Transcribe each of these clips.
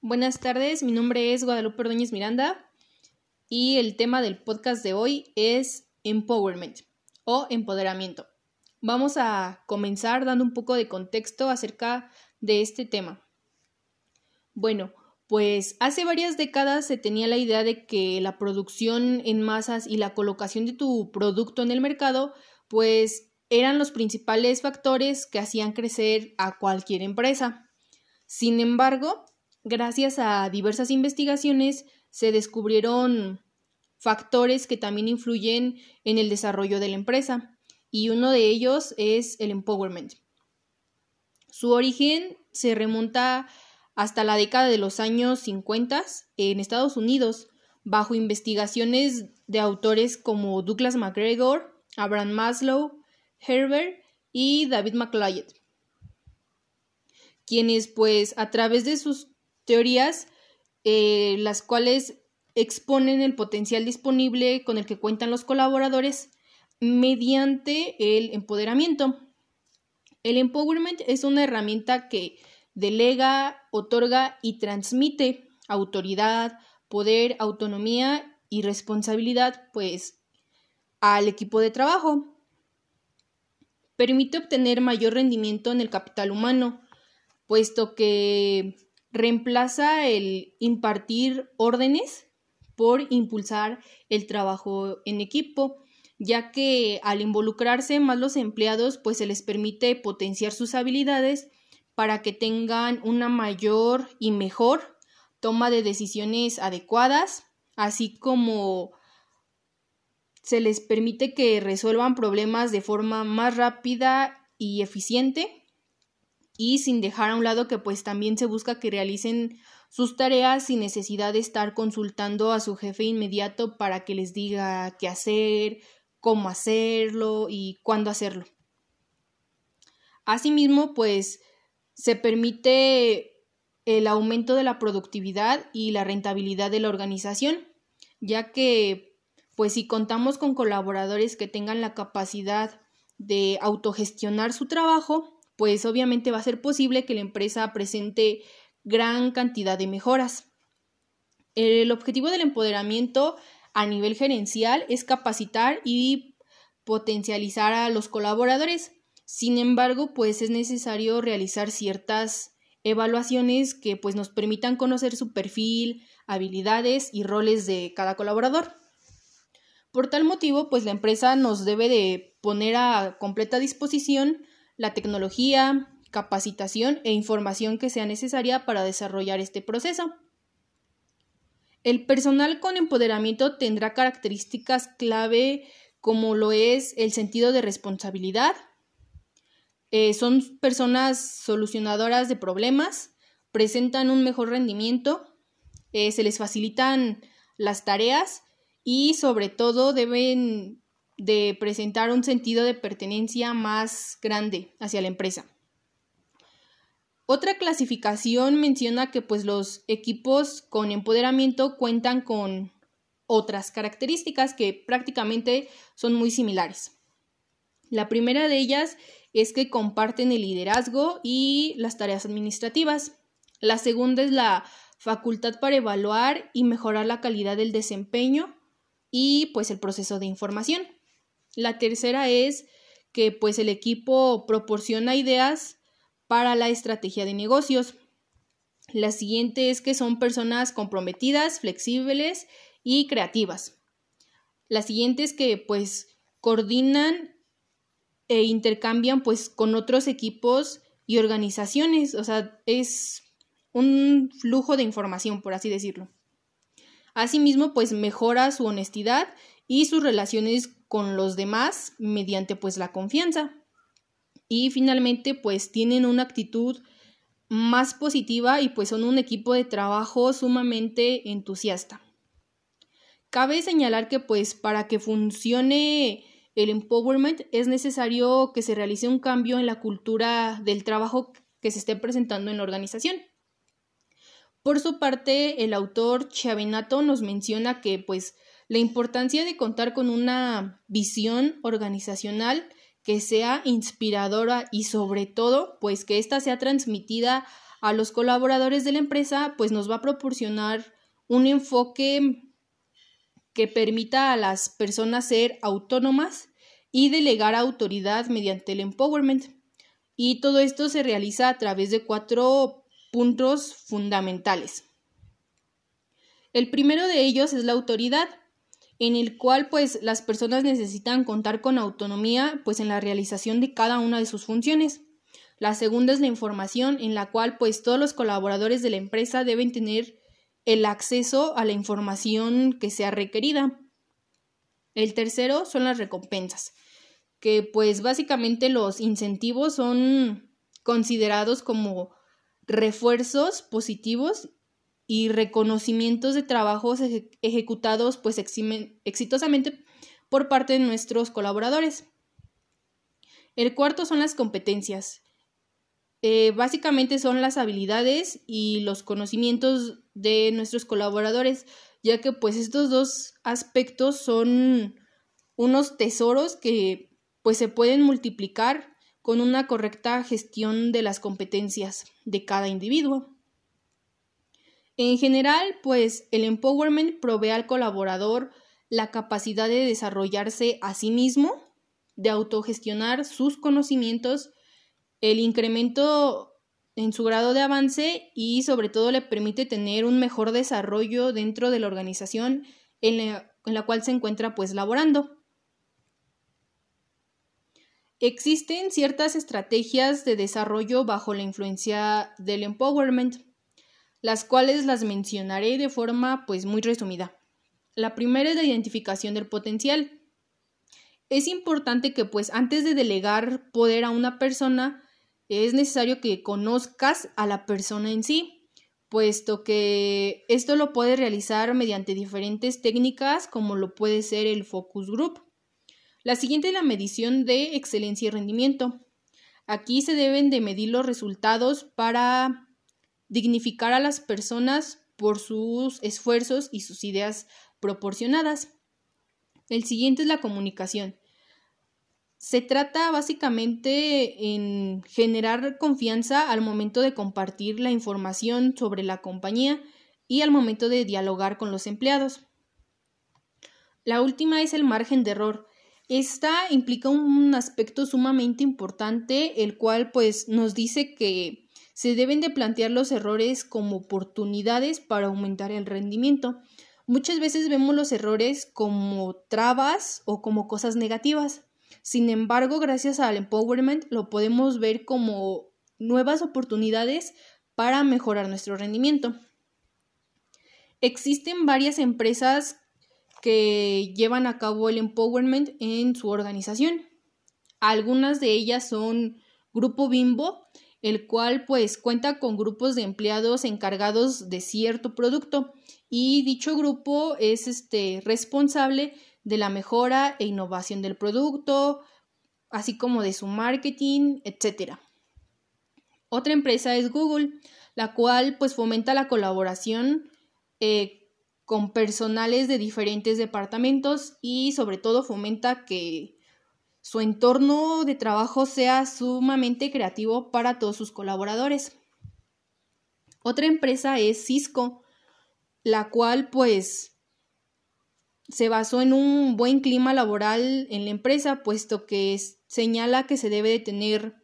Buenas tardes, mi nombre es Guadalupe Ordóñez Miranda y el tema del podcast de hoy es empowerment o empoderamiento. Vamos a comenzar dando un poco de contexto acerca de este tema. Bueno, pues hace varias décadas se tenía la idea de que la producción en masas y la colocación de tu producto en el mercado pues eran los principales factores que hacían crecer a cualquier empresa. Sin embargo, gracias a diversas investigaciones se descubrieron factores que también influyen en el desarrollo de la empresa y uno de ellos es el empowerment. Su origen se remonta hasta la década de los años 50 en Estados Unidos, bajo investigaciones de autores como Douglas McGregor, Abraham Maslow, Herbert y David McLeod quienes pues a través de sus teorías, eh, las cuales exponen el potencial disponible con el que cuentan los colaboradores mediante el empoderamiento. El empowerment es una herramienta que delega, otorga y transmite autoridad, poder, autonomía y responsabilidad pues al equipo de trabajo. Permite obtener mayor rendimiento en el capital humano, puesto que reemplaza el impartir órdenes por impulsar el trabajo en equipo, ya que al involucrarse más los empleados, pues se les permite potenciar sus habilidades para que tengan una mayor y mejor toma de decisiones adecuadas, así como se les permite que resuelvan problemas de forma más rápida y eficiente y sin dejar a un lado que pues también se busca que realicen sus tareas sin necesidad de estar consultando a su jefe inmediato para que les diga qué hacer, cómo hacerlo y cuándo hacerlo. Asimismo, pues se permite el aumento de la productividad y la rentabilidad de la organización, ya que pues si contamos con colaboradores que tengan la capacidad de autogestionar su trabajo, pues obviamente va a ser posible que la empresa presente gran cantidad de mejoras. El objetivo del empoderamiento a nivel gerencial es capacitar y potencializar a los colaboradores. Sin embargo, pues es necesario realizar ciertas evaluaciones que pues nos permitan conocer su perfil, habilidades y roles de cada colaborador. Por tal motivo, pues la empresa nos debe de poner a completa disposición la tecnología, capacitación e información que sea necesaria para desarrollar este proceso. El personal con empoderamiento tendrá características clave como lo es el sentido de responsabilidad. Eh, son personas solucionadoras de problemas, presentan un mejor rendimiento, eh, se les facilitan las tareas y sobre todo deben de presentar un sentido de pertenencia más grande hacia la empresa. Otra clasificación menciona que pues los equipos con empoderamiento cuentan con otras características que prácticamente son muy similares. La primera de ellas es que comparten el liderazgo y las tareas administrativas. La segunda es la facultad para evaluar y mejorar la calidad del desempeño y pues el proceso de información. La tercera es que pues el equipo proporciona ideas para la estrategia de negocios. La siguiente es que son personas comprometidas, flexibles y creativas. La siguiente es que pues coordinan e intercambian pues con otros equipos y organizaciones, o sea, es un flujo de información, por así decirlo. Asimismo, pues mejora su honestidad y sus relaciones con los demás mediante pues la confianza. Y finalmente pues tienen una actitud más positiva y pues son un equipo de trabajo sumamente entusiasta. Cabe señalar que pues para que funcione el empowerment es necesario que se realice un cambio en la cultura del trabajo que se esté presentando en la organización. Por su parte, el autor Chavinato nos menciona que pues la importancia de contar con una visión organizacional que sea inspiradora y sobre todo, pues que ésta sea transmitida a los colaboradores de la empresa, pues nos va a proporcionar un enfoque que permita a las personas ser autónomas y delegar autoridad mediante el empowerment. Y todo esto se realiza a través de cuatro puntos fundamentales. El primero de ellos es la autoridad, en el cual pues las personas necesitan contar con autonomía pues en la realización de cada una de sus funciones. La segunda es la información, en la cual pues todos los colaboradores de la empresa deben tener el acceso a la información que sea requerida. El tercero son las recompensas, que pues básicamente los incentivos son considerados como refuerzos positivos y reconocimientos de trabajos ejecutados pues exitosamente por parte de nuestros colaboradores. El cuarto son las competencias. Eh, básicamente son las habilidades y los conocimientos de nuestros colaboradores, ya que pues estos dos aspectos son unos tesoros que pues se pueden multiplicar con una correcta gestión de las competencias de cada individuo. En general, pues el empowerment provee al colaborador la capacidad de desarrollarse a sí mismo, de autogestionar sus conocimientos, el incremento en su grado de avance y sobre todo le permite tener un mejor desarrollo dentro de la organización en la, cual se encuentra pues laborando. Existen ciertas estrategias de desarrollo bajo la influencia del empowerment las cuales las mencionaré de forma pues muy resumida. La primera es la identificación del potencial. Es importante que pues antes de delegar poder a una persona es necesario que conozcas a la persona en sí, puesto que esto lo puedes realizar mediante diferentes técnicas como lo puede ser el focus group. La siguiente es la medición de excelencia y rendimiento. Aquí se deben de medir los resultados para dignificar a las personas por sus esfuerzos y sus ideas proporcionadas. El siguiente es la comunicación. Se trata básicamente en generar confianza al momento de compartir la información sobre la compañía y al momento de dialogar con los empleados. La última es el margen de error. Esta implica un aspecto sumamente importante, el cual pues nos dice que se deben de plantear los errores como oportunidades para aumentar el rendimiento. Muchas veces vemos los errores como trabas o como cosas negativas. Sin embargo, gracias al empowerment lo podemos ver como nuevas oportunidades para mejorar nuestro rendimiento. Existen varias empresas que llevan a cabo el empowerment en su organización. Algunas de ellas son Grupo Bimbo, el cual pues cuenta con grupos de empleados encargados de cierto producto y dicho grupo es este responsable de la mejora e innovación del producto, así como de su marketing, etc. Otra empresa es Google, la cual pues fomenta la colaboración eh, con personales de diferentes departamentos y sobre todo fomenta que su entorno de trabajo sea sumamente creativo para todos sus colaboradores. Otra empresa es Cisco, la cual pues se basó en un buen clima laboral en la empresa, puesto que señala que se debe de tener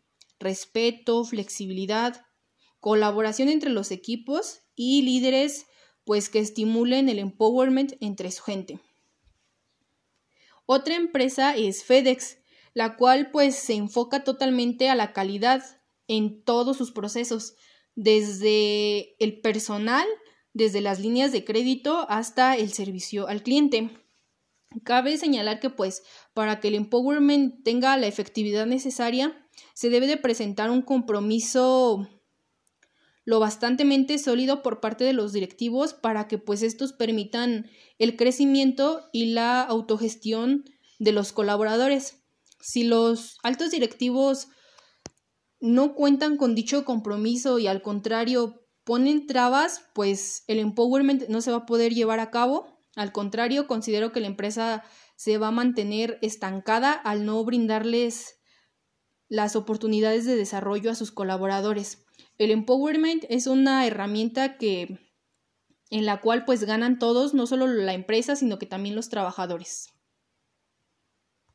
respeto, flexibilidad, colaboración entre los equipos y líderes pues que estimulen el empowerment entre su gente. Otra empresa es FedEx, la cual pues se enfoca totalmente a la calidad en todos sus procesos, desde el personal, desde las líneas de crédito hasta el servicio al cliente. Cabe señalar que pues para que el empowerment tenga la efectividad necesaria, se debe de presentar un compromiso lo bastantemente sólido por parte de los directivos para que pues estos permitan el crecimiento y la autogestión de los colaboradores. Si los altos directivos no cuentan con dicho compromiso y al contrario ponen trabas, pues el empowerment no se va a poder llevar a cabo. Al contrario, considero que la empresa se va a mantener estancada al no brindarles las oportunidades de desarrollo a sus colaboradores. El empowerment es una herramienta que en la cual pues ganan todos, no solo la empresa, sino que también los trabajadores.